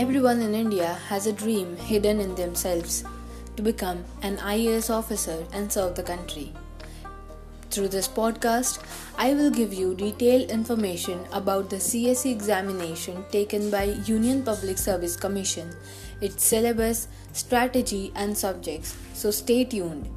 Everyone in India has a dream hidden in themselves to become an IAS officer and serve the country. Through this podcast, I will give you detailed information about the CSE examination taken by Union Public Service Commission, its syllabus, strategy, and subjects. So stay tuned.